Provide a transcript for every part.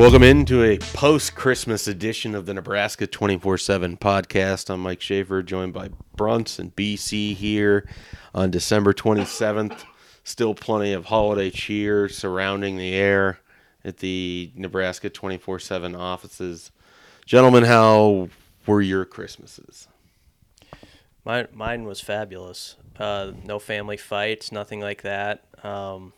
Welcome into a post Christmas edition of the Nebraska 24 7 podcast. I'm Mike Schaefer, joined by Brunts and BC here on December 27th. Still plenty of holiday cheer surrounding the air at the Nebraska 24 7 offices. Gentlemen, how were your Christmases? Mine, mine was fabulous. Uh, no family fights, nothing like that. Um,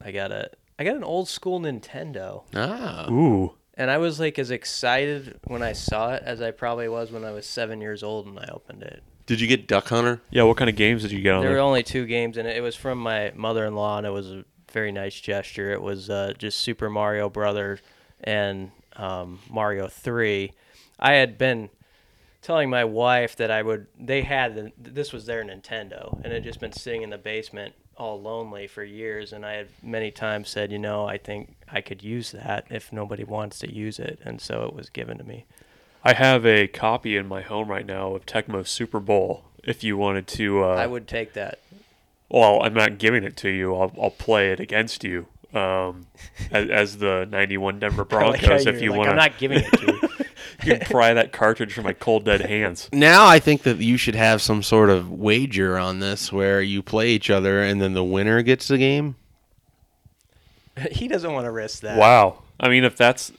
I got a, I got an old school Nintendo, Ah, Ooh. and I was like as excited when I saw it as I probably was when I was seven years old and I opened it. did you get Duck Hunter? Yeah, what kind of games did you get on There were only two games in it. It was from my mother-in-law, and it was a very nice gesture. It was uh, just Super Mario Brothers and um, Mario Three. I had been telling my wife that I would. They had the, this was their Nintendo, and it had just been sitting in the basement all lonely for years. And I had many times said, you know, I think I could use that if nobody wants to use it, and so it was given to me. I have a copy in my home right now of Tecmo Super Bowl. If you wanted to, uh, I would take that. well, I'm not giving it to you. I'll, I'll play it against you um, as, as the '91 Denver I like Broncos. if you're like, want I'm not giving it to you. You can pry that cartridge from my cold dead hands. Now I think that you should have some sort of wager on this where you play each other and then the winner gets the game. he doesn't want to risk that. Wow. I mean, if that's,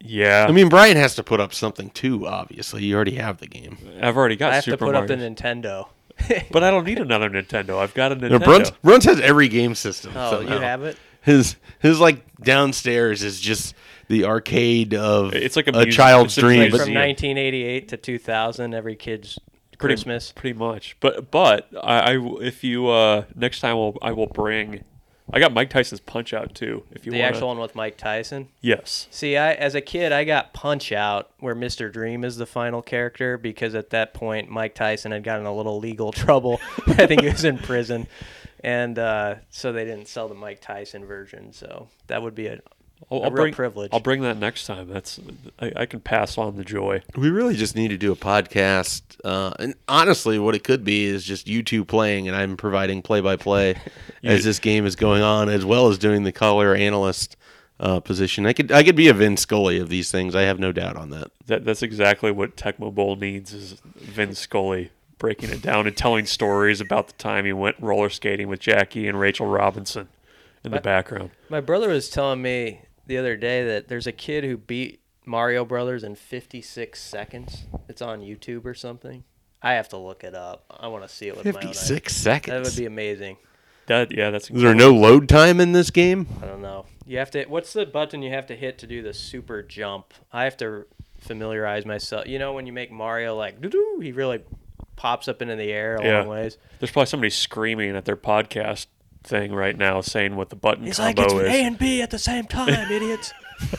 yeah, I mean, Brian has to put up something too. Obviously, you already have the game. I've already got I have Super to put Mario. up the Nintendo. but I don't need another Nintendo. I've got a No, Nintendo. Bruns, Bruns has every game system. Oh, somehow. you have it? his his like downstairs is just the arcade of It's like a a muse- child's it's a dream. museum. But From 1988 to 2000, every kid's pretty, Christmas. pretty much. But but I, I w- if you uh next time I'll, I will bring. I got Mike Tyson's Punch Out too. If you The want actual one with Mike Tyson. yes, See, I as a kid, I got Punch Out, where Mr. Dream is the final character, because at that point, Mike Tyson had gotten a little legal trouble. I think he was in prison, and uh, so they didn't sell the Mike Tyson version. So that would be a, I'll, a I'll real bring privilege. I'll bring that next time. That's I, I can pass on the joy. we really just need to do a podcast. Uh, and honestly, what it could be is just you two playing, and I'm providing play by play as this game is going on, as well as doing the color analyst uh, position. I could I could be a Vin Scully of these things. I have no doubt on that. That that's exactly what Tecmo Bowl needs is Vin Scully breaking it down and telling stories about the time he went roller skating with Jackie and Rachel Robinson in the But- background. My brother was telling me the other day that there's a kid who beat Mario Brothers in 56 seconds. It's on YouTube or something. I have to look it up. I want to see it with my own eyes. Fifty six seconds. That would be amazing. That yeah, that's Is there no load time in this game? I don't know. You have to. What's the button you have to hit to do the super jump? I have to familiarize myself. You know when you make Mario like doo doo, he really pops up into the air a Yeah. long ways. There's probably somebody screaming at their podcast thing right now, saying what the button is. He's like it's is. A and B at the same time, idiots.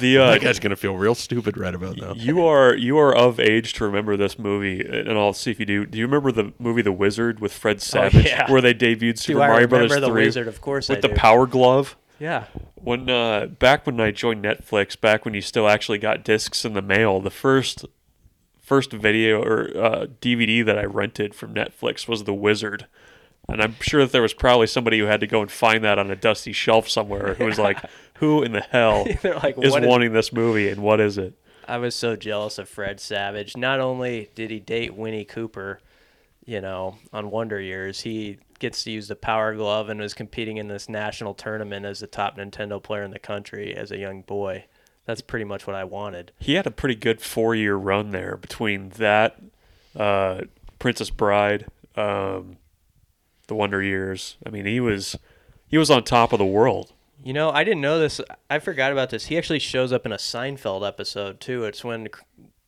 the uh, That guy's gonna feel real stupid right about now. you are you are of age to remember this movie, and I'll see if you do. Do you remember the movie The Wizard with Fred Savage, Oh, yeah. where they debuted Super Do I Mario remember Brothers the three Wizard? Of course with I the do. Power Glove? Yeah. When uh, back when I joined Netflix, back when you still actually got discs in the mail, the first first video or uh, DVD that I rented from Netflix was The Wizard. And I'm sure that there was probably somebody who had to go and find that on a dusty shelf somewhere who was like, "Who in the hell They're like, is what is- wanting this movie and what is it?" I was so jealous of Fred Savage. Not only did he date Winnie Cooper, you know, on Wonder Years, he gets to use the Power Glove and was competing in this national tournament as the top Nintendo player in the country as a young boy. That's pretty much what I wanted. He had a pretty good four year run there between that, uh, Princess Bride, um, the Wonder Years. I mean, he was he was on top of the world. You know, I didn't know this. I forgot about this. He actually shows up in a Seinfeld episode too. It's when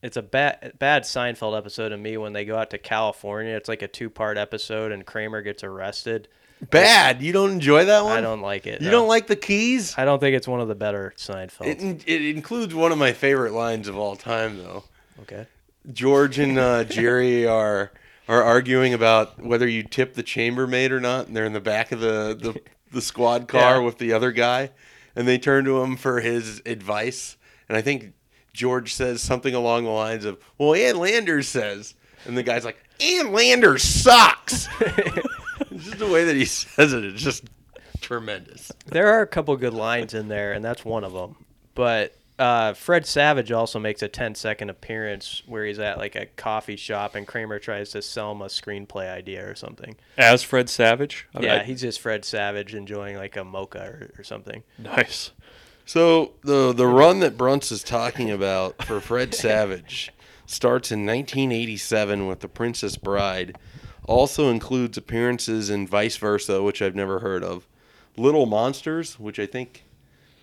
it's a bad bad Seinfeld episode to me when they go out to California. It's like a two part episode and Kramer gets arrested. Bad. You don't enjoy that one? I don't like it. You no. don't like the keys? I don't think it's one of the better Seinfeld. It, it includes one of my favorite lines of all time, though. okay. George and uh, Jerry are are arguing about whether you tip the chambermaid or not, and they're in the back of the the, the squad car Yeah. with the other guy, and they turn to him for his advice, and I think George says something along the lines of, "Well, Ann Landers says," and the guy's like, "Ann Landers sucks." just the way that he says it. It's just tremendous. There are a couple good lines in there, and that's one of them. But uh, Fred Savage also makes a 10 second appearance where he's at like a coffee shop and Kramer tries to sell him a screenplay idea or something. As Fred Savage. I mean, Yeah, I- he's just Fred Savage enjoying like a mocha or, or something. nice. So the the run that Brunts is talking about for Fred Savage starts in 1987 with The Princess Bride. Also includes appearances in Vice Versa, which I've never heard of. Little Monsters, which I think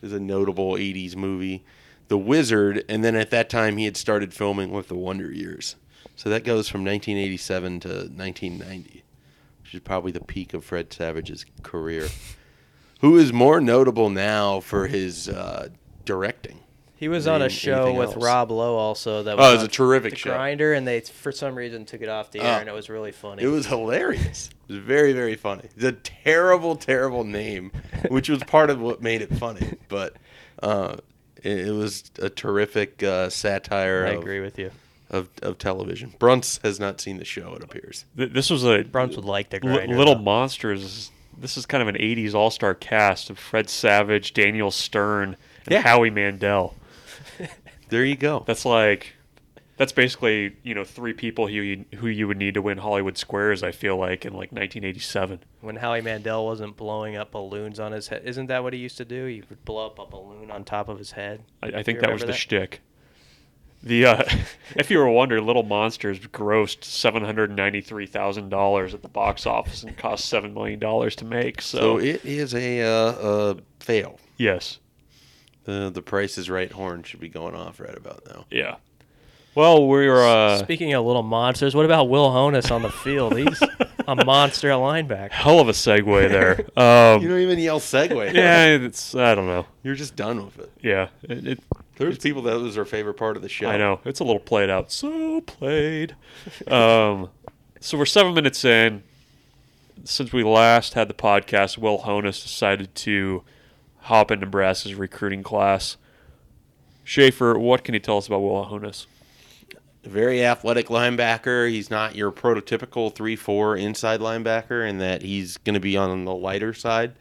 is a notable 80s movie. The Wizard, and then at that time he had started filming with The Wonder Years. So that goes from 1987 to 1990, which is probably the peak of Fred Savage's career. Who is more notable now for his uh, directing? He was on a show with else. Rob Lowe also that Oh, was it was a terrific show. Grinder, and they for some reason took it off the air, Oh. and it was really funny. It was hilarious. It was very, very funny. The terrible, terrible name, which was part of what made it funny. But uh, it, it was a terrific uh, satire I of, agree with you. of, of television. Brunts has not seen the show, it appears. This was a Bruns would like the Grinder. Little though. Monsters. This is kind of an '80s all-star cast of Fred Savage, Daniel Stern, and Yeah. Howie Mandel. There you go. That's like, that's basically you know three people who you, who you would need to win Hollywood Squares. I feel like in like 1987. when Howie Mandel wasn't blowing up balloons on his head. Isn't that what he used to do? He would blow up a balloon on top of his head. I, I think that was remember the that? shtick. The uh, if you were wondering, Little Monsters grossed seven hundred ninety-three thousand dollars at the box office and cost seven million dollars to make. So, So it is a, uh, a fail. yes, The the Price is Right horn should be going off right about now. yeah. Well, we're uh, Speaking of little monsters, what about Will Honas on the field? He's a monster at linebacker. hell of a segue there. Um, You don't even yell segue. yeah, it's I don't know. You're just done with it. Yeah, it, it, There's people that was their favorite part of the show. I know it's a little played out. So played. Um, so we're seven minutes in. Since we last had the podcast, Will Honas decided to hop in Nebraska's recruiting class. Schaefer, what can you tell us about Will Honas? Very athletic linebacker. He's not your prototypical 3-4 inside linebacker in that he's going to be on the lighter side,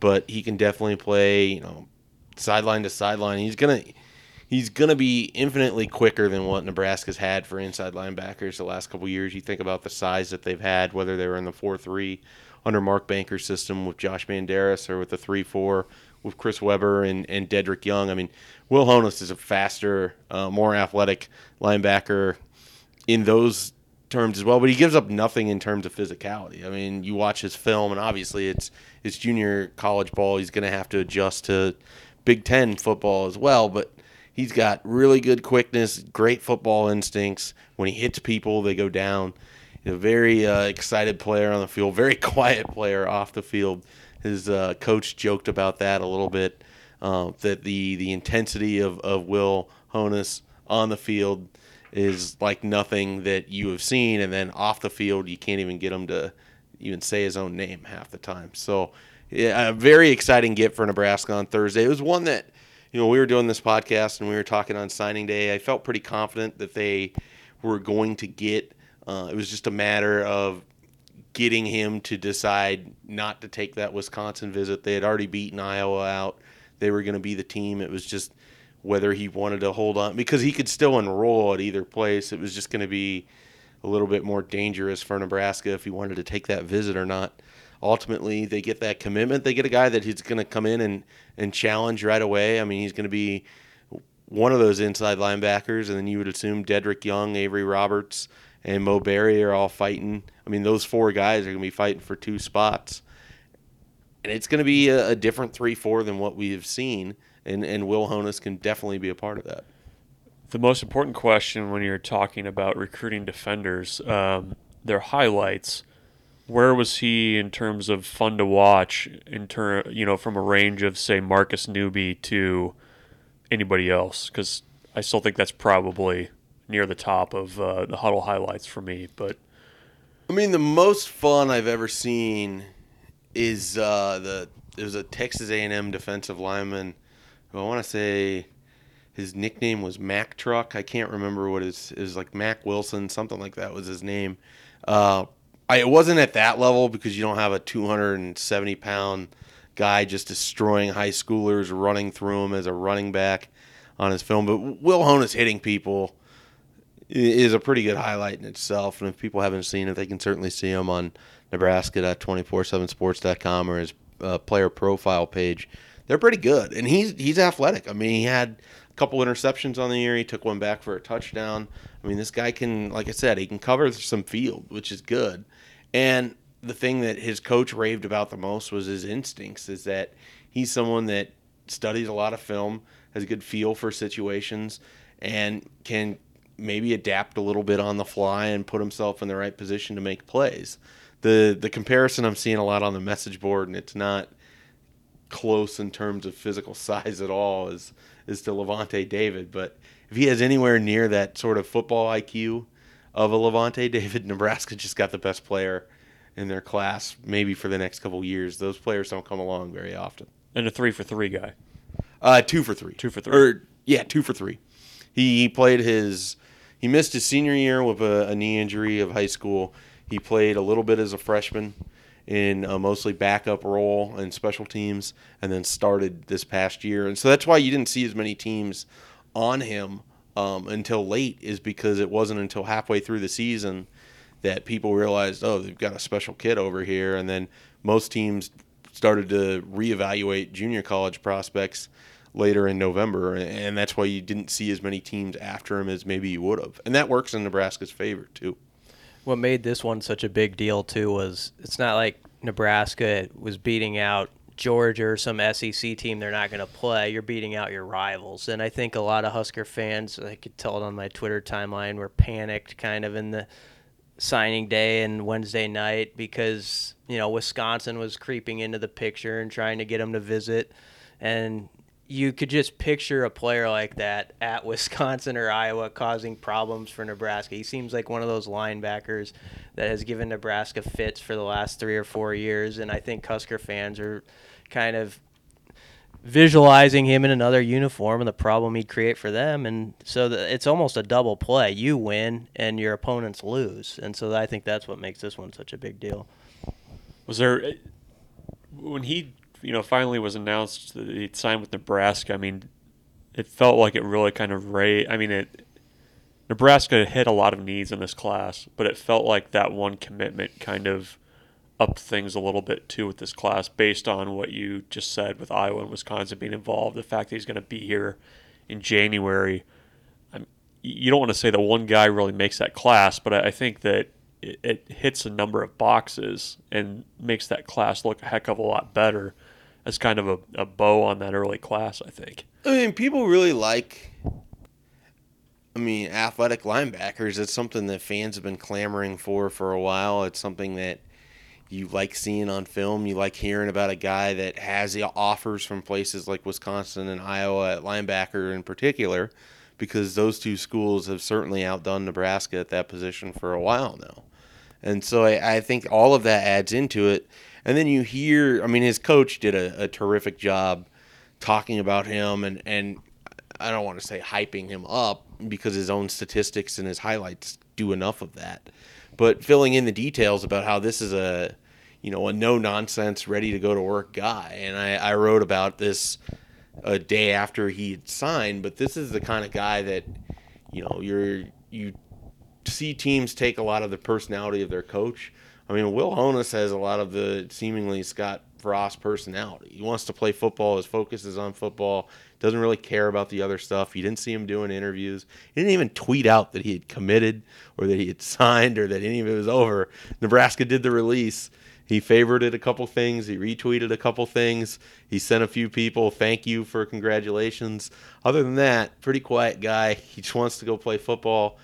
but he can definitely play, you know, sideline to sideline. He's going to he's going to be infinitely quicker than what Nebraska's had for inside linebackers the last couple years. You think about the size that they've had whether they were in the 4-3 under Mark Banker's system with Josh Banderas or with the 3-4 with Chris Weber and, and Dedrick Young. I mean, Will Honas is a faster, uh, more athletic linebacker in those terms as well, but he gives up nothing in terms of physicality. I mean, you watch his film, and obviously it's it's junior college ball. He's going to have to adjust to Big Ten football as well, but he's got really good quickness, great football instincts. When he hits people, they go down. He's a very uh, excited player on the field, very quiet player off the field. His uh, coach joked about that a little bit. Uh, that the the intensity of, of Will Honas on the field is like nothing that you have seen, and then off the field you can't even get him to even say his own name half the time. So, yeah, a very exciting get for Nebraska on Thursday. It was one that you know we were doing this podcast and we were talking on signing day. I felt pretty confident that they were going to get. Uh, it was just a matter of getting him to decide not to take that Wisconsin visit. They had already beaten Iowa out. They were going to be the team. It was just whether he wanted to hold on because he could still enroll at either place. It was just going to be a little bit more dangerous for Nebraska if he wanted to take that visit or not. Ultimately, they get that commitment. They get a guy that he's going to come in and, and challenge right away. I mean, he's going to be one of those inside linebackers, and then you would assume Dedrick Young, Avery Roberts, and Mo Barry are all fighting. I mean, those four guys are going to be fighting for two spots. And it's going to be a, a different 3 4 than what we have seen. And, and Will Honas can definitely be a part of that. The most important question when you're talking about recruiting defenders, um, their highlights. Where was he in terms of fun to watch? In turn, you know, from a range of say Marcus Newby to anybody else, because I still think that's probably near the top of uh, the huddle highlights for me. But I mean, the most fun I've ever seen is uh, the there's a Texas A&M defensive lineman who I want to say his nickname was Mac Truck. I can't remember what his is like Mac Wilson, something like that was his name. Uh, I it wasn't at that level because you don't have a 270 pound guy just destroying high schoolers, running through them as a running back on his film. But Will Honas hitting people is a pretty good highlight in itself. And if people haven't seen it, they can certainly see him on Nebraska.247sports.com or his uh, player profile page. They're pretty good, and he's he's athletic. I mean, he had a couple interceptions on the year. He took one back for a touchdown. I mean, this guy can, like I said, he can cover some field, which is good. And the thing that his coach raved about the most was his instincts. Is that he's someone that studies a lot of film, has a good feel for situations, and can maybe adapt a little bit on the fly and put himself in the right position to make plays. The the comparison I'm seeing a lot on the message board, and it's not close in terms of physical size at all, is is to Lavonte David. But if he has anywhere near that sort of football IQ of a Lavonte David, Nebraska just got the best player in their class, maybe for the next couple years. Those players don't come along very often. And a three for three guy. Uh, two for three. Two for three. Or yeah, two for three. He, he played his. He missed his senior year with a, a knee injury of high school. He played a little bit as a freshman in a mostly backup role and special teams, and then started this past year. And so that's why you didn't see as many teams on him um, until late, is because it wasn't until halfway through the season that people realized, oh, they've got a special kid over here. And then most teams started to reevaluate junior college prospects later in November, and that's why you didn't see as many teams after him as maybe you would have. And that works in Nebraska's favor too. What made this one such a big deal too was it's not like Nebraska was beating out Georgia or some SEC team they're not going to play. You're beating out your rivals, and I think a lot of Husker fans, I could tell it on my Twitter timeline, were panicked kind of in the signing day and Wednesday night because you know Wisconsin was creeping into the picture and trying to get them to visit, and you could just picture a player like that at Wisconsin or Iowa causing problems for Nebraska. He seems like one of those linebackers that has given Nebraska fits for the last three or four years, and I think Husker fans are kind of visualizing him in another uniform and the problem he'd create for them. And so the, it's almost a double play. You win and your opponents lose. And so i think that's what makes this one such a big deal. Was there when he you know finally was announced that he'd signed with Nebraska? I mean, it felt like it really kind of raised. I mean, it Nebraska hit a lot of needs in this class, but it felt like that one commitment kind of upped things a little bit too with this class, based on what you just said with Iowa and Wisconsin being involved. The fact that he's going to be here in January. I'm, you don't want to say that one guy really makes that class, but I, I think that it hits a number of boxes and makes that class look a heck of a lot better as kind of a, a bow on that early class, I think. I mean, people really like. I mean, athletic linebackers. It's something that fans have been clamoring for for a while. It's something that you like seeing on film. You like hearing about a guy that has the offers from places like Wisconsin and Iowa at linebacker in particular, because those two schools have certainly outdone Nebraska at that position for a while now. And so I, I think all of that adds into it. And then you hear, I mean, his coach did a, a terrific job talking about him and, and I don't want to say hyping him up because his own statistics and his highlights do enough of that. But filling in the details about how this is a, you know, a no nonsense, ready to go to work guy. And I, I wrote about this a day after he had signed, but this is the kind of guy that, you know, you're, you see teams take a lot of the personality of their coach. I mean, Will Honas has a lot of the seemingly Scott Frost personality. He wants to play football. His focus is on football. Doesn't really care about the other stuff. You didn't see him doing interviews. He didn't even tweet out that he had committed or that he had signed or that any of it was over. Nebraska did the release. He favorited a couple things. He retweeted a couple things. He sent a few people thank you for congratulations. Other than that, pretty quiet guy. He just wants to go play football.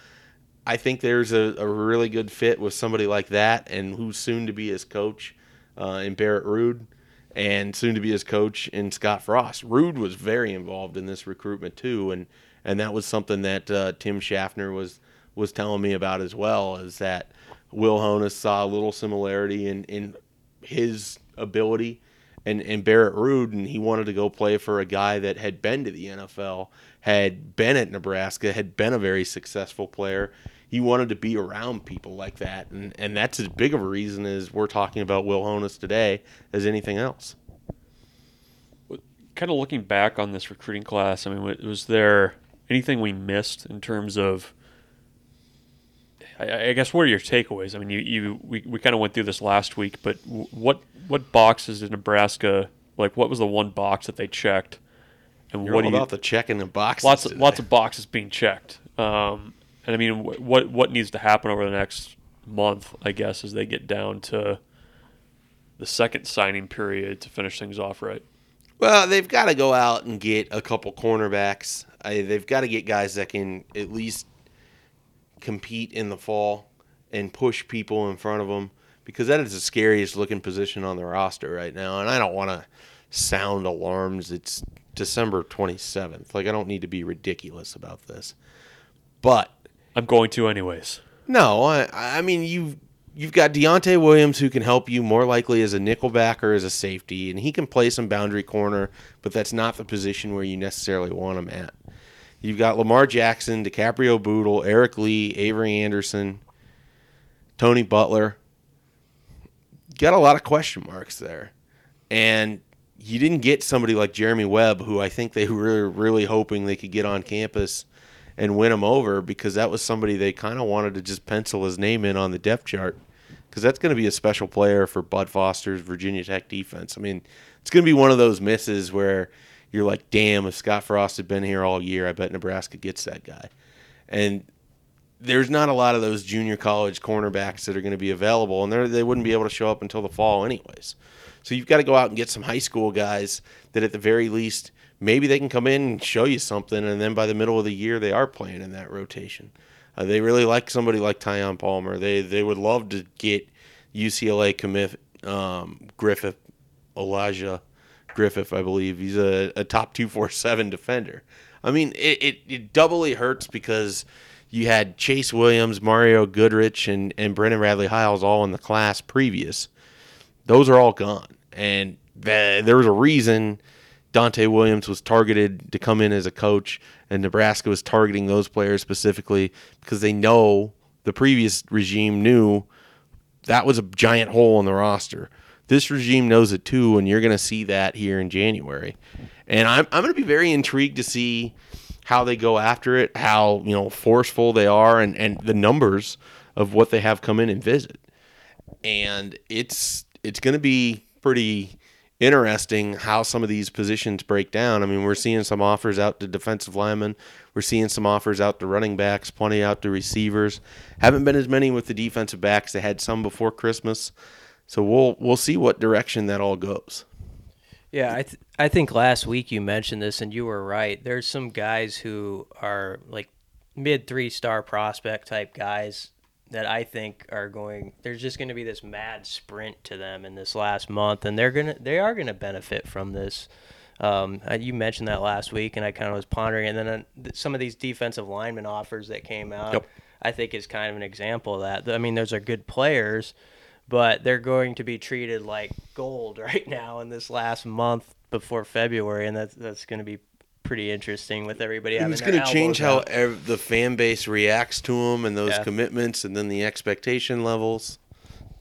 I think there's a, a really good fit with somebody like that and who's soon to be his coach uh, in Barrett Ruud and soon to be his coach in Scott Frost. Ruud was very involved in this recruitment too, and and that was something that uh, Tim Schaffner was was telling me about as well. Is that Will Honas saw a little similarity in in his ability and and Barrett Ruud, and he wanted to go play for a guy that had been to the NFL, had been at Nebraska, had been a very successful player. He wanted to be around people like that, and and that's as big of a reason as we're talking about Will Honas today as anything else. kind of looking back on this recruiting class, I mean, was there anything we missed in terms of? I, I guess what are your takeaways? I mean, you, you we, we kind of went through this last week, but what what boxes did Nebraska like? What was the one box that they checked? And You're what all do you about the checking the boxes. lots of today. lots of boxes being checked. Um, and I mean, wh- what what needs to happen over the next month? I guess as they get down to the second signing period to finish things off right. Well, they've got to go out and get a couple cornerbacks. I, they've got to get guys that can at least compete in the fall and push people in front of them because that is the scariest looking position on the roster right now. And I don't want to sound alarms. It's December 27th. Like, I don't need to be ridiculous about this. But I'm going to anyways. no, I, I mean you've you've got Deontai Williams who can help you more likely as a nickelback or as a safety, and he can play some boundary corner, but that's not the position where you necessarily want him at. You've got Lamar Jackson, DiCaprio Bootle, Eric Lee, Avery Anderson, Tony Butler. Got a lot of question marks there, and you didn't get somebody like Jeremy Webb, who I think they were really hoping they could get on campus and win him over because that was somebody they kind of wanted to just pencil his name in on the depth chart because that's going to be a special player for Bud Foster's Virginia Tech defense. I mean, it's going to be one of those misses where you're like, damn, if Scott Frost had been here all year, I bet Nebraska gets that guy. And there's not a lot of those junior college cornerbacks that are going to be available, and they're- wouldn't be able to show up until the fall, anyways. So you've got to go out and get some high school guys that, at the very least, maybe they can come in and show you something, and then by the middle of the year, they are playing in that rotation. Uh, they really like somebody like Tyon Palmer. They they would love to get UCLA commit um, Griffith Elijah Griffith, I believe. He's a, a top 247 defender. I mean, it, it, it doubly hurts because you had Chase Williams, Mario Goodrich, and, and Brendon Radley Hiles all in the class previous. Those are all gone. And the, there was a reason Donte Williams was targeted to come in as a coach, and Nebraska was targeting those players specifically because they know the previous regime knew that was a giant hole in the roster. This regime knows it too, and you're going to see that here in January. And I'm, I'm going to be very intrigued to see how they go after it, how you know forceful they are, and, and the numbers of what they have come in and visit. And it's it's going to be pretty interesting how some of these positions break down. I mean, we're seeing some offers out to defensive linemen. We're seeing some offers out to running backs, plenty out to receivers. Haven't been as many with the defensive backs. They had some before Christmas. So we'll we'll see what direction that all goes. Yeah, I th- I think last week you mentioned this and you were right. There's some guys who are like mid three star prospect type guys that I think are going. There's just going to be this mad sprint to them in this last month, and they're gonna they are gonna benefit from this. Um, you mentioned that last week, and I kind of was pondering. And then uh, some of these defensive lineman offers that came out, Yep. I think is kind of an example of that. I mean, those are good players, but they're going to be treated like gold right now in this last month before February, and that's that's going to be pretty interesting with everybody. having it's their going to change how ev- the fan base reacts to them and those Yeah. commitments, and then the expectation levels.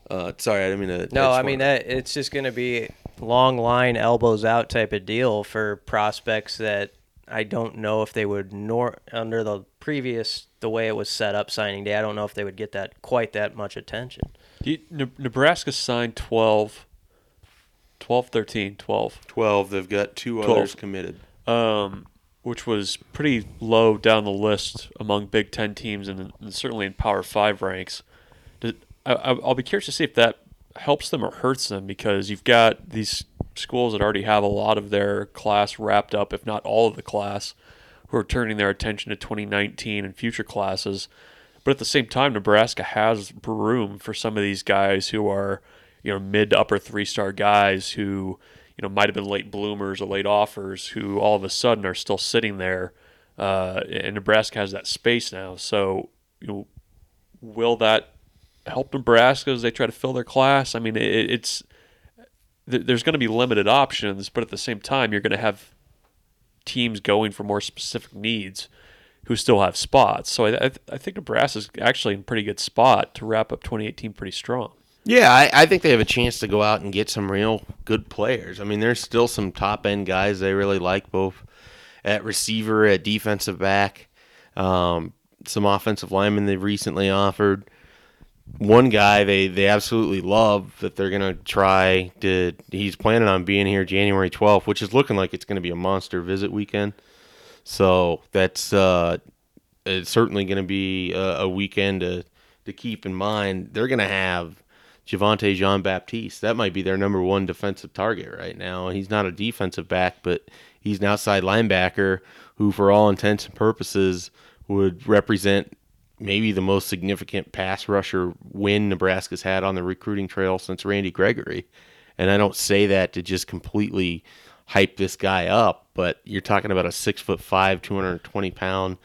Uh, sorry, I didn't mean to. No, just I mean that it's just going to be long line, elbows out type of deal for prospects that I don't know if they would nor under the previous the way it was set up signing day. I don't know if they would get that quite that much attention. You, Ne- Nebraska signed 12, 12, 13, 12, twelve. They've got two 12. others committed. Um, which was pretty low down the list among Big Ten teams and, and certainly in Power Five ranks. Did, I, I- I'll be curious to see if that helps them or hurts them because you've got these schools that already have a lot of their class wrapped up, if not all of the class, who are turning their attention to 2019 and future classes. But at the same time, Nebraska has room for some of these guys who are, you know, mid to upper three star guys who, you know, might have been late bloomers or late offers who all of a sudden are still sitting there. Uh, and Nebraska has that space now. So, you know, will that help Nebraska as they try to fill their class? I mean, it, it's th- there's going to be limited options, but at the same time, you're going to have teams going for more specific needs who still have spots. So I, I, I think actually in pretty good spot to wrap up 2018 pretty strong. Yeah, I, I think they have a chance to go out and get some real good players. I mean, there's still some top end guys they really like, both at receiver, at defensive back, um, some offensive linemen they've recently offered. One guy they, they absolutely love that they're going to try to. He's planning on being here January 12th, which is looking like it's going to be a monster visit weekend. So that's uh, it's certainly going to be a, a weekend to, to keep in mind. They're going to have Javontae Jean Baptiste. That might be their number one defensive target right now. He's not a defensive back, but he's an outside linebacker who, for all intents and purposes, would represent maybe the most significant pass rusher win Nebraska's had on the recruiting trail since Randy Gregory. And I don't say that to just completely hype this guy up, but you're talking about a six foot five, 220 pound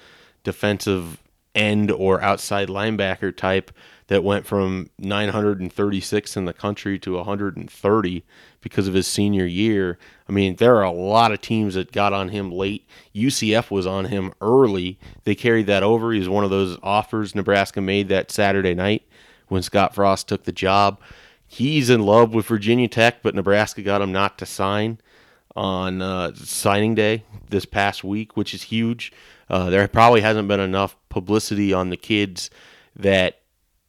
defensive end or outside linebacker type that went from 936 in the country to 130 because of his senior year. I mean, there are a lot of teams that got on him late. UCF was on him early. They carried that over. He was one of those offers Nebraska made that Saturday night when Scott Frost took the job. He's in love with Virginia Tech, but Nebraska got him not to sign on uh, signing day this past week, which is huge. Uh, there probably hasn't been enough publicity on the kids that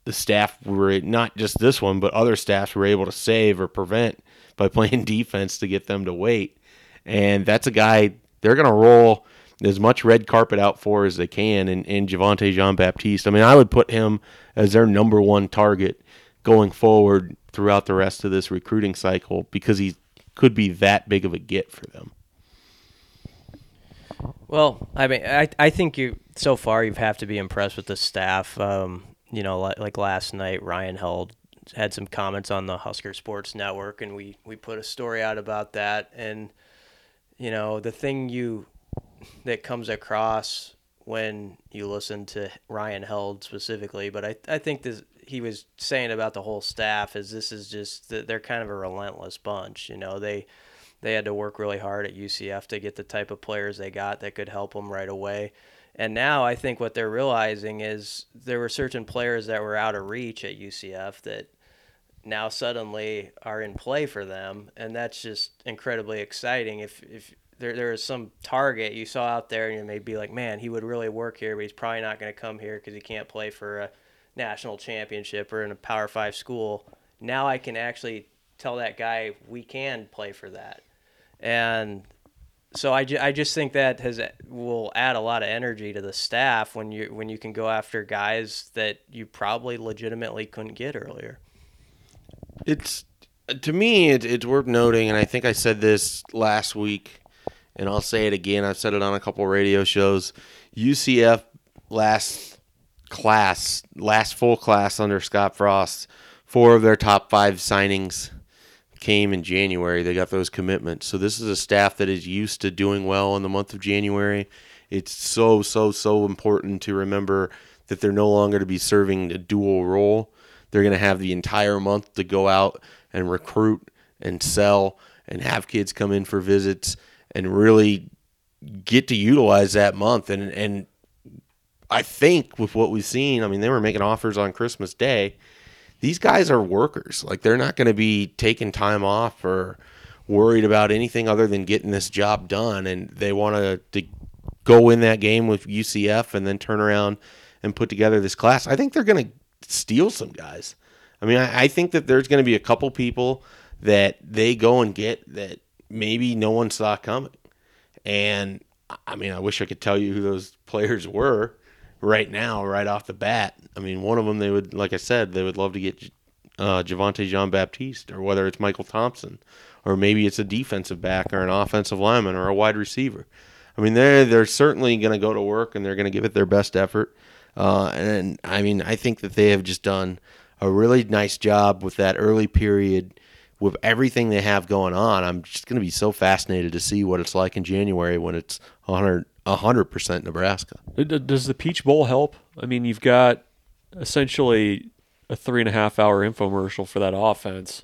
the staff were not just this one, but other staffs were able to save or prevent by playing defense to get them to wait. And that's a guy they're going to roll as much red carpet out for as they can. And, and Javontae Jean Baptiste, I mean, I would put him as their number one target going forward throughout the rest of this recruiting cycle because he could be that big of a get for them. Well, I mean, I I think you so far you have to be impressed with the staff. Um, you know, like, like last night, Ryan Held had some comments on the Husker Sports Network, and we we put a story out about that. And you know, the thing you that comes across when you listen to Ryan Held specifically, but I I think this he was saying about the whole staff is this is just they're kind of a relentless bunch. You know, they they had to work really hard at UCF to get the type of players they got that could help them right away. And now I think what they're realizing is there were certain players that were out of reach at UCF that now suddenly are in play for them, and that's just incredibly exciting. If if there there is some target you saw out there, and you may be like, man, he would really work here, but he's probably not going to come here because he can't play for a national championship or in a Power Five school. Now I can actually tell that guy we can play for that and so I, ju- I just think that has will add a lot of energy to the staff when you when you can go after guys that you probably legitimately couldn't get earlier. It's to me it, it's worth noting, and I think I said this last week, and I'll say it again. I've said it on a couple radio shows. UCF last class, last full class under Scott Frost, four of their top five signings came in January. They got those commitments. So this is a staff that is used to doing well in the month of January. It's so so so important to remember that they're no longer to be serving a dual role. They're going to have the entire month to go out and recruit and sell and have kids come in for visits and really get to utilize that month and and I think with what we've seen, I mean they were making offers on Christmas Day these guys are workers. Like they're not going to be taking time off or worried about anything other than getting this job done, and they want to go in that game with UCF and then turn around and put together this class. I think they're going to steal some guys. I mean, I, I think that there's going to be a couple people that they go and get that maybe no one saw coming. And I mean, I wish I could tell you who those players were right now, right off the bat. I mean, one of them they would, like I said, they would love to get uh, Javontae Jean Baptiste, or whether it's Michael Thompson, or maybe it's a defensive back or an offensive lineman or a wide receiver. I mean, they're they're certainly going to go to work and they're going to give it their best effort. Uh, and I mean, I think that they have just done a really nice job with that early period with everything they have going on. I'm just going to be so fascinated to see what it's like in January when it's 100 hundred percent Nebraska. Does the Peach Bowl help? I mean, you've got essentially a three and a half hour infomercial for that offense.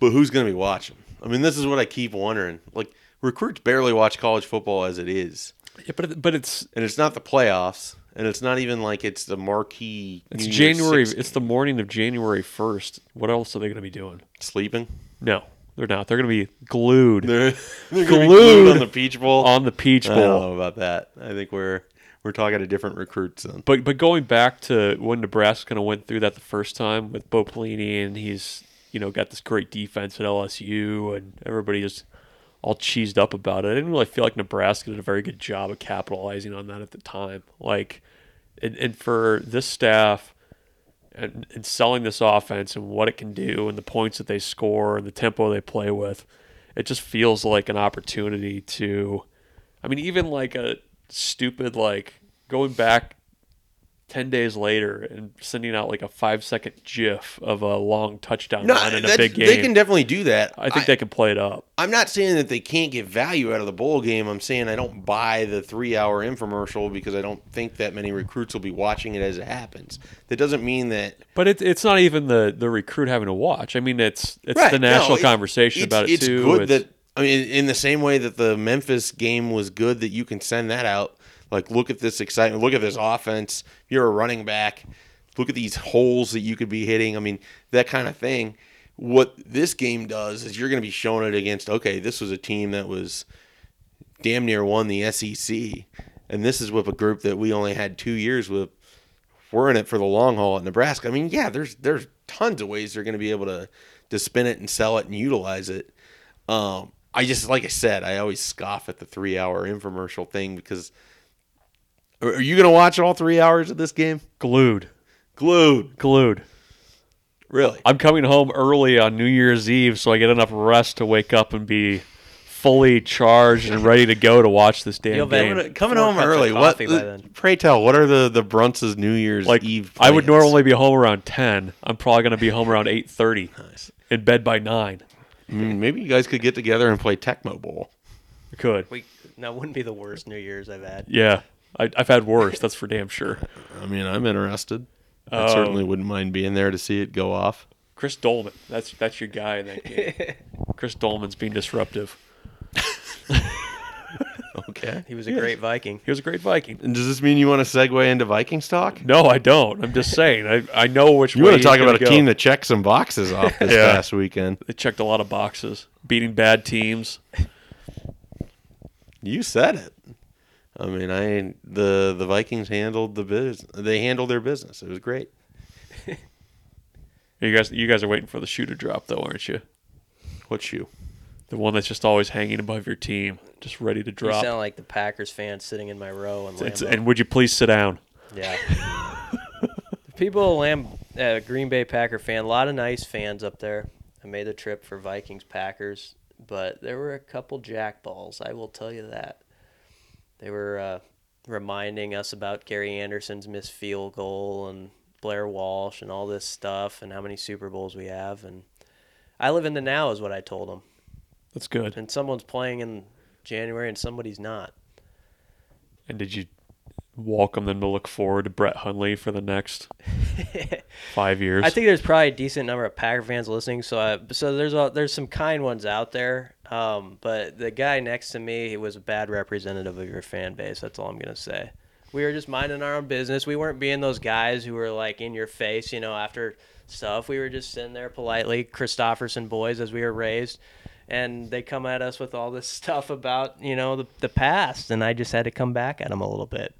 But who's going to be watching? I mean, this is what I keep wondering. Like recruits barely watch college football as it is. Yeah, but but it's and it's not the playoffs, and it's not even like it's the marquee. It's New January. It's the morning of January first. What else are they going to be doing? sleeping. No, they're not. They're going to be glued They're, they're be Glued on the Peach Bowl. on the Peach bowl. I don't know about that. I think we're we're talking to different recruits then. But but going back to when Nebraska kind of went through that the first time with Bo Pelini and he's you know got this great defense at LSU and everybody is all cheesed up about it. I didn't really feel like Nebraska did a very good job of capitalizing on that at the time. Like, and, and for this staff and, and selling this offense and what it can do and the points that they score and the tempo they play with, it just feels like an opportunity to. I mean, even like a stupid like going back 10 days later and sending out like a five second gif of a long touchdown No, run in a big game. they can definitely do that. I think they can play it up. I'm not saying that they can't get value out of the bowl game. I'm saying I don't buy the three hour infomercial because I don't think that many recruits will be watching it as it happens. That doesn't mean that But it's it's not even the, the recruit having to watch. I mean, it's it's Right, the no, national it's- conversation it's, about it it's too. good It's- that I mean, in the same way that the Memphis game was good, that you can send that out. Like, look at this excitement. Look at this offense. You're a running back. Look at these holes that you could be hitting. I mean, that kind of thing. What this game does is you're going to be showing it against. Okay, this was a team that was damn near won the SEC, and this is with a group that we only had two years with. We're in it for the long haul at Nebraska. I mean, yeah, there's there's tons of ways they're going to be able to to spin it and sell it and utilize it. Um, I just like I said, I always scoff at the three hour infomercial thing because are are you going to watch all three hours of this game? glued, Glued, glued. really? I'm coming home early on New Year's Eve, so I get enough rest to wake up and be fully charged and ready to go to watch this damn You'll game. able Coming home early. What? coffee by then. Pray tell, what are the the Brunts' New Year's like Eve? I would normally be home around ten. I'm probably going to be home around eight thirty. Nice. In bed by nine. I mean, maybe you guys could get together and play Tecmo Bowl. I could. We that wouldn't be the worst New Year's I've had. Yeah, I, I've had worse. That's for damn sure. I mean, I'm interested. I certainly um, wouldn't mind being there to see it go off. Chris Doleman. That's that's your guy in that game. Chris Doleman's being disruptive. Okay. He was a great Viking. He was a great Viking. And does this mean you want to segue into Viking talk? No, I don't. I'm just saying. I, I know which You way want to talk about a go. team that checked some boxes off this Yeah. past weekend? They checked a lot of boxes, beating bad teams. You said it. I mean, I the the Vikings handled the business. They handled their business. It was great. You guys, you guys are waiting for the shoe to drop, though, aren't you? What shoe? The one that's just always hanging above your team, just ready to You drop. sound like the Packers fan sitting in my row in It's- and would you please sit down? Yeah. People, Lamb, uh, Green Bay Packer fan, a lot of nice fans up there. I made the trip for Vikings Packers, but there were a couple jackballs. I will tell you that. They were uh, reminding us about Gary Anderson's missed field goal and Blair Walsh and all this stuff and how many Super Bowls we have. And I live in the now, is what I told them. That's good. And someone's playing in January and somebody's not. And did you welcome them to look forward to Brett Hundley for the next five years? I think there's probably a decent number of Packer fans listening. So, I, so there's a, there's some kind ones out there. Um, but the guy next to me, he was a bad representative of your fan base. That's all I'm gonna say. We were just minding our own business. We weren't being those guys who were like in your face, you know, after stuff. We were just sitting there politely, Christofferson boys, as we were raised. And they come at us with all this stuff about, you know, the, the past. And I just had to come back at them a little bit.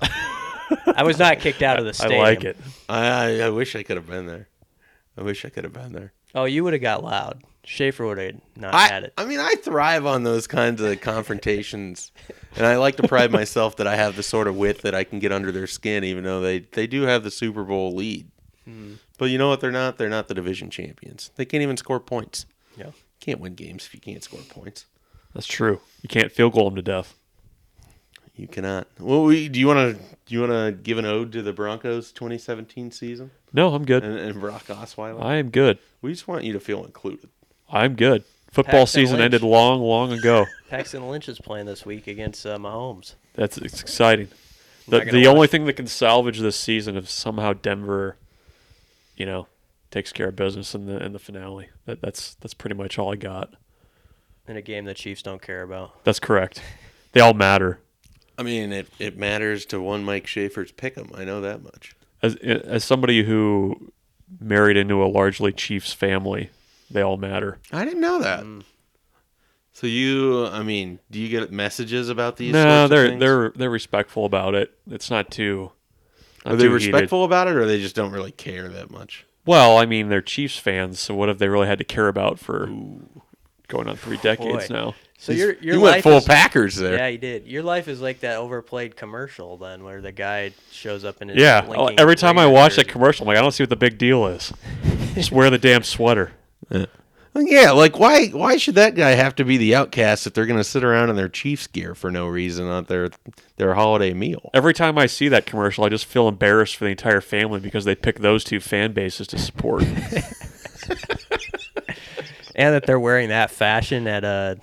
I was not kicked out of the stadium. I like it. I I, I wish I could have been there. I wish I could have been there. Oh, you would have got loud. Schaefer would have not I, had it. I mean, I thrive on those kinds of confrontations, and I like to pride myself that I have the sort of wit that I can get under their skin, even though they they do have the Super Bowl lead. Hmm. But you know what? They're not. They're not the division champions. They can't even score points. Yeah. Can't win games if you can't score points. That's true. You can't field goal them to death. You cannot. Well, we, do you want to do you want to give an ode to the Broncos 2017 season No, I'm good. and, and Brock Osweiler? I am good. we just want you to feel included. I'm good. Football Paxton season Lynch. ended long, long ago. Paxton Lynch is playing this week against uh, Mahomes. That's it's exciting. Not The, gonna the only thing that can salvage this season is somehow Denver, you know, takes care of business in the in the finale. That, that's that's pretty much all I got. in a game the Chiefs don't care about. That's correct. They all matter. I mean, it, it matters to one Mike Schaefer's pick 'em. I know that much. As as somebody who married into a largely Chiefs family, they all matter. I didn't know that. Mm. So you, I mean, do you get messages about these? No, sorts of they're things? they're they're respectful about it. It's not too. not Are they too heated. respectful about it, or they just don't really care that much? Well, I mean, they're Chiefs fans, so what have they really had to care about for going on three decades Boy. now? So your your you life went full is, Packers there. Yeah, you did. Your life is like that overplayed commercial then, where the guy shows up in his Yeah. Lincoln Every time I Raider watch that jersey. commercial, I'm like, I don't see what the big deal is. Just wear the damn sweater. Yeah, like why why should that guy have to be the outcast if they're going to sit around in their Chiefs gear for no reason on their their holiday meal? Every time I see that commercial, I just feel embarrassed for the entire family because they pick those two fan bases to support. and that they're wearing that fashion at a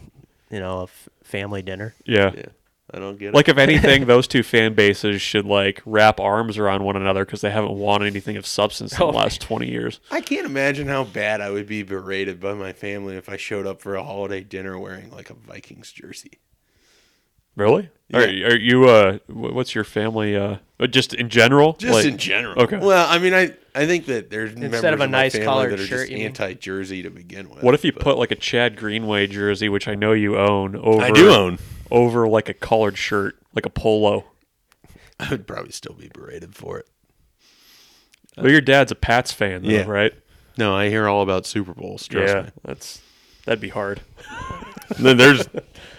you know a f- family dinner. yeah. Yeah, I don't get it. Like if anything, those two fan bases should like wrap arms around one another because they haven't won anything of substance in Oh. the last twenty years. I can't imagine how bad I would be berated by my family if I showed up for a holiday dinner wearing like a Vikings jersey. Really? Are, are you? Uh, what's your family? Uh, uh, just in general? Just Like- in general. okay. Well, I mean, I I think that there's Instead of a my nice family collared that are shirt, just anti-jersey to begin with. What if you but put like a Chad Greenway jersey, which I know you own, over I do own? Over like a collared shirt, like a polo? I would probably still be berated for it. Well, your dad's a Pats fan, though, Yeah. right? No, I hear all about Super Bowls. Trust yeah, me. that's that'd be hard. And then there's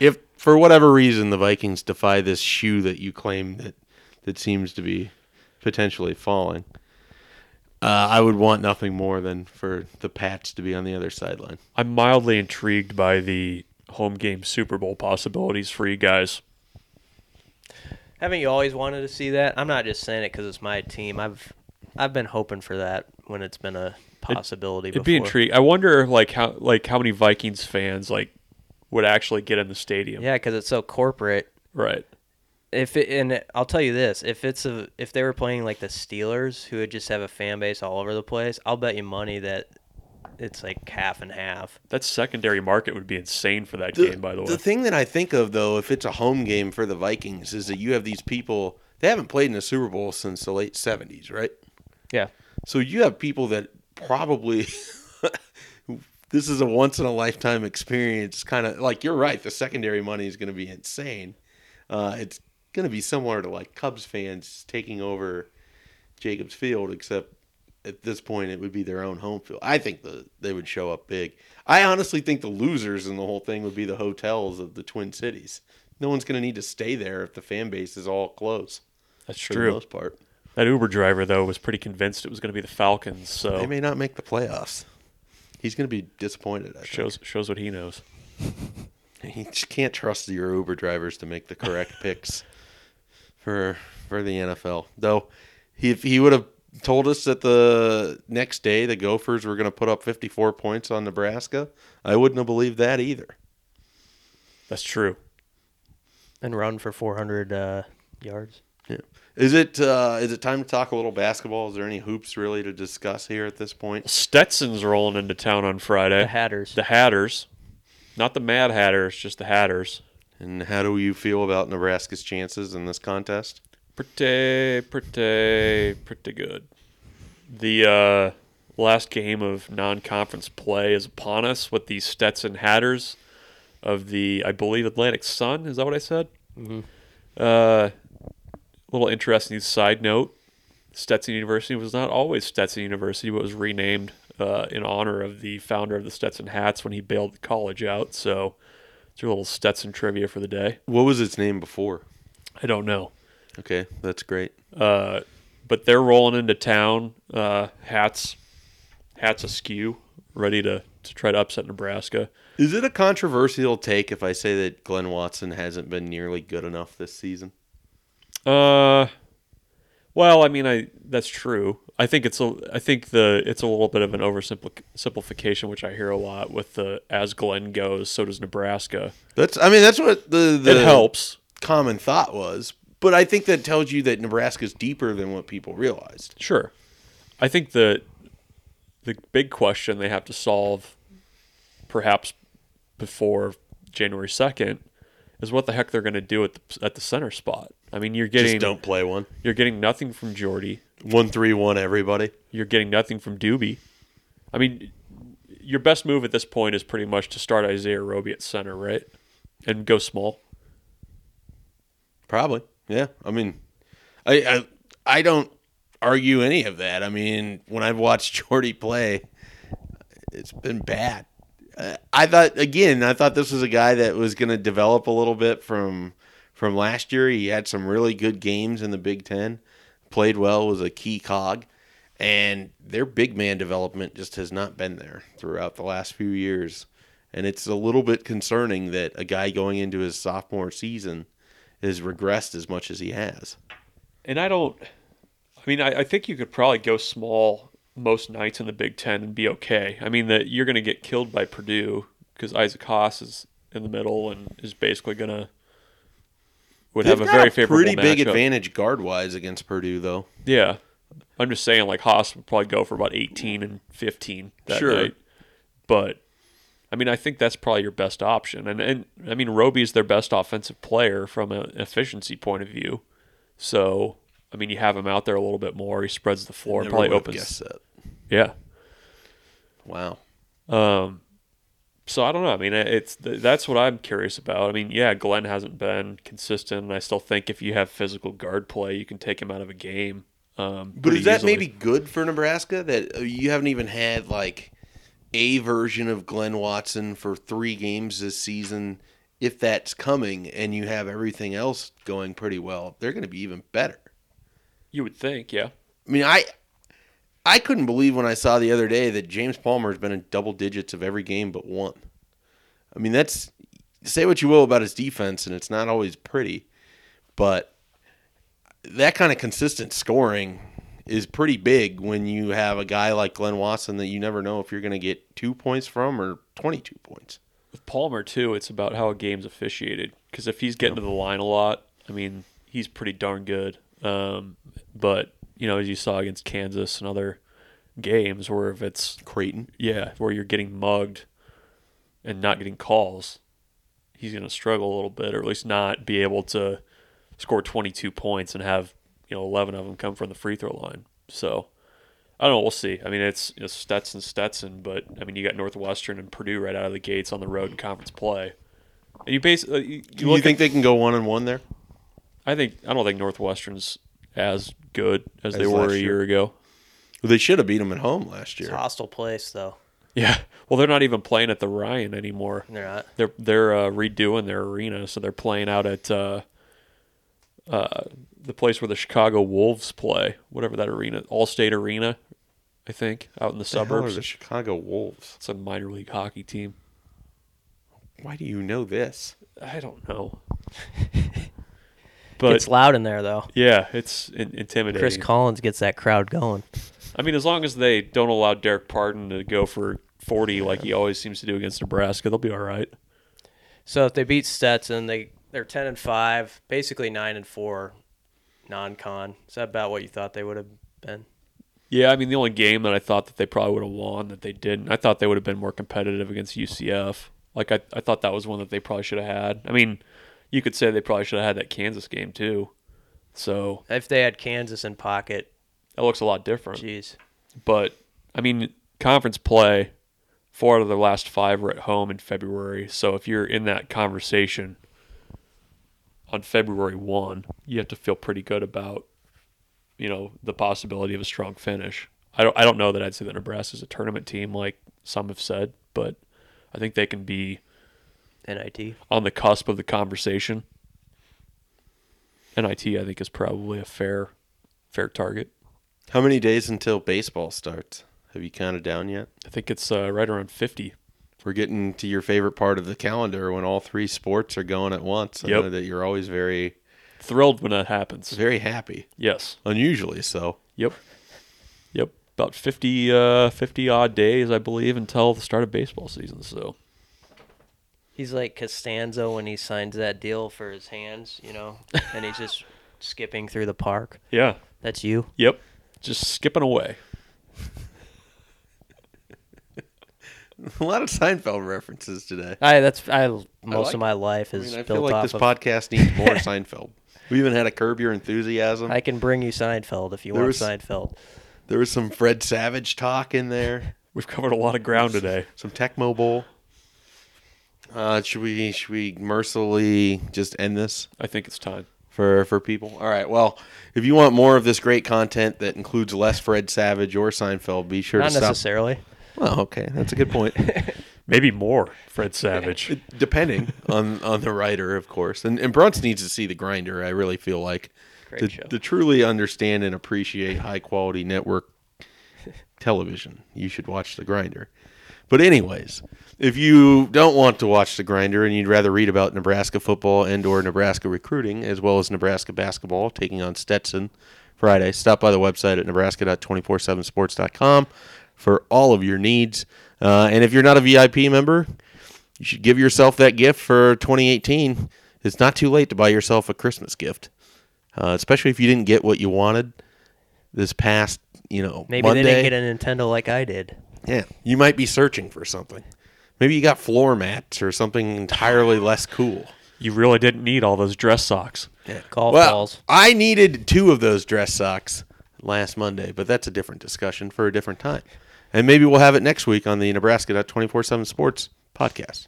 if for whatever reason the Vikings defy this shoe that you claim that that seems to be potentially falling. Uh, I would want nothing more than for the Pats to be on the other sideline. I'm mildly intrigued by the home game Super Bowl possibilities for you guys. Haven't you always wanted to see that? I'm not just saying it because it's my team. I've I've been hoping for that when it's been a possibility. It'd before. be intriguing. I wonder like how like how many Vikings fans like would actually get in the stadium. Yeah, because it's so corporate. Right. If it, and I'll tell you this: if it's a if they were playing like the Steelers, who would just have a fan base all over the place, I'll bet you money that it's like half and half. That secondary market would be insane for that The, game, by the way. the thing that I think of though, if it's a home game for the Vikings, is that you have these people they haven't played in a Super Bowl since the late seventies, right? Yeah, So you have people that probably this is a once in a lifetime experience. Kind of like you're right. The secondary money is going to be insane. Uh, it's going to be similar to like Cubs fans taking over Jacobs Field, except at this point it would be their own home field. I think the they would show up big. I honestly think the losers in the whole thing would be the hotels of the Twin Cities. No one's going to need to stay there if the fan base is all close. That's For the true. most part, That Uber driver though was pretty convinced it was going to be the Falcons, so they may not make the playoffs. He's going to be disappointed. I think. shows shows what he knows. Just can't trust your Uber drivers to make the correct picks for for the NFL. Though, he, if he would have told us that the next day the Gophers were going to put up 54 points on Nebraska, I wouldn't have believed that either. That's true. and run for 400 uh, yards. Yeah. Is it uh, is it time to talk a little basketball? Is there any hoops really to discuss here at this point? Stetson's rolling into town on Friday. The Hatters. The Hatters, not the Mad Hatters, just the Hatters. And how do you feel about Nebraska's chances in this contest? Pretty, pretty, pretty good. The uh, last game of non-conference play is upon us with the Stetson Hatters of the, I believe, Atlantic Sun. Is that what I said? Mm-hmm. Uh, little interesting side note: Stetson University was not always Stetson University, but was renamed uh, in honor of the founder of the Stetson hats when he bailed the college out. So, it's your little Stetson trivia for the day. What was its name before? I don't know. Okay, that's great. Uh, but they're rolling into town, uh, hats, hats askew, ready to, to try to upset Nebraska. Is it a controversial take if I say that Glynn Watson hasn't been nearly good enough this season? Uh, well, I mean, I that's true. I think it's a, I think the it's a little bit of an oversimplification, which I hear a lot with the as Glynn goes, so does Nebraska. That's I mean that's what the the it helps. common thought was, but I think that tells you that Nebraska's deeper than what people realized. Sure. I think the the big question they have to solve perhaps before January 2nd is what the heck they're going to do at the at the center spot. I mean, you're getting Just don't play one. you're getting nothing from Jordy. One three one everybody. You're getting nothing from Duby. I mean, your best move at this point is pretty much to start Isaiah Roby at center, right? And go small. Probably. Yeah. I mean, I I, I don't argue any of that. I mean, when I've watched Jordy play, it's been bad. I thought again, I thought this was a guy that was going to develop a little bit from from last year. He had some really good games in the Big 10. Played well, was a key cog. And their big man development just has not been there throughout the last few years. And it's a little bit concerning that a guy going into his sophomore season has regressed as much as he has. And I don't. I mean, I, I think you could probably go small most nights in the Big Ten and be okay. I mean, that you're going to get killed by Purdue because Isaac Haas is in the middle and is basically going to would They've have a very favorable pretty big matchup. advantage guard wise against Purdue, though. Yeah, I'm just saying, like Haas would probably go for about 18 and 15 that Sure. night. But I mean, I think that's probably your best option. And and I mean, Roby's their best offensive player from an efficiency point of view. So I mean, you have him out there a little bit more. He spreads the floor, Never probably opens. Yeah. Wow. Um, so I don't know. I mean, it's that's what I'm curious about. I mean, yeah, Glynn hasn't been consistent, and I still think if you have physical guard play, you can take him out of a game. Um, But is that easily. maybe good for Nebraska that uh, you haven't even had like a version of Glynn Watson for three games this season? If that's coming and you have everything else going pretty well, they're going to be even better. You would think, yeah. I mean, I I couldn't believe when I saw the other day that James Palmer has been in double digits of every game but one. I mean, that's say what you will about his defense, and it's not always pretty, but that kind of consistent scoring is pretty big when you have a guy like Glynn Watson that you never know if you're going to get two points from or 22 points. With Palmer too, it's about how a game's officiated. Because if he's getting to the line a lot, I mean, he's pretty darn good. Um, but you know, as you saw against Kansas and other games, where if it's Creighton. yeah, where you're getting mugged and not getting calls, he's going to struggle a little bit, or at least not be able to score 22 points and have you know 11 of them come from the free throw line. So I don't know. We'll see. I mean, it's, it's Stetson, Stetson, but I mean, you got Northwestern and Purdue right out of the gates on the road in conference play. And you basically you, Do you you think at, they can go one and one there? I think I don't think Northwestern's as good as, they were a year. year ago. Well, they should have beat them at home last It's year. a hostile place, though. Yeah. Well, they're not even playing at the Ryan anymore. They're not. They're they're uh, redoing their arena, so they're playing out at uh, uh, the place where the Chicago Wolves play, whatever that arena, Allstate Arena, I think, out in the The hell are suburbs. the Chicago Wolves. It's a minor league hockey team. Why do you know this? I don't know, but it's loud in there, though. yeah, it's in- intimidating. Chris Collins gets that crowd going. I mean, as long as they don't allow Dererk Pardon to go for forty like he always seems to do against Nebraska, they'll be all right. So if they beat Stetson, they they're ten and five, basically nine and four, non-con. Is that about what you thought they would have been? Yeah, I mean the only game that I thought that they probably would have won that they didn't. I thought they would have been more competitive against UCF. Like I, I thought that was one that they probably should have had. I mean, you could say they probably should have had that Kansas game too. So If they had Kansas in pocket, that looks a lot different. jeez. But I mean, conference play, four out of their last five were at home in February. So if you're in that conversation on February one, you have to feel pretty good about, you know, the possibility of a strong finish. I don't I don't know that I'd say that Nebraska's a tournament team like some have said, but I think they can be NIT. on the cusp of the conversation. NIT I think is probably a fair fair target. How many days until baseball starts? Have you counted down yet? I think it's uh, right around 50. We're getting to your favorite part of the calendar when all three sports are going at once. I Yep. know that you're always very, Thrilled when that happens. very happy. Yes. Unusually so. Yep. Yep. About 50, uh, 50 odd days, I believe, until the start of baseball season. So, He's like Costanza when he signs that deal for his hands, you know, and he's just skipping through the park. yeah. That's you. Yep. Just skipping away. A lot of Seinfeld references today. I that's I most like of my life is I is mean, I built feel like off this of. podcast needs more Seinfeld. We even had a Curb Your Enthusiasm. I can bring you Seinfeld if you There want was- Seinfeld. There was some Fred Savage talk in there. We've covered a lot of ground today. Some Tecmo Bowl. Uh, should we should we mercilessly just end this I think it's time. for for people? All right. Well, if you want more of this great content that includes less Fred Savage or Seinfeld, be sure Not to stop. necessarily. Well, okay, that's a good point. Maybe more, Fred Savage. Depending on on the writer, of course. And and Brunts needs to see the grinder. I really feel like to, to truly understand and appreciate high quality network television, you should watch the grinder. But anyways, if you don't want to watch the grinder and you'd rather read about Nebraska football and or Nebraska recruiting as well as Nebraska basketball taking on Stetson Friday, stop by the website at nebraska.247sports.com for all of your needs. Uh, and if you're not a VIP member, you should give yourself that gift for 2018. It's not too late to buy yourself a Christmas gift, uh, especially if you didn't get what you wanted this past, you know, Maybe Monday. they didn't get a Nintendo like I did. Yeah, you might be searching for something. Maybe you got floor mats or something entirely less cool. You really didn't need all those dress socks. Golf well, balls. I needed two of those dress socks last Monday, but that's a different discussion for a different time. And maybe we'll have it next week on the Nebraska 24 7 Sports podcast.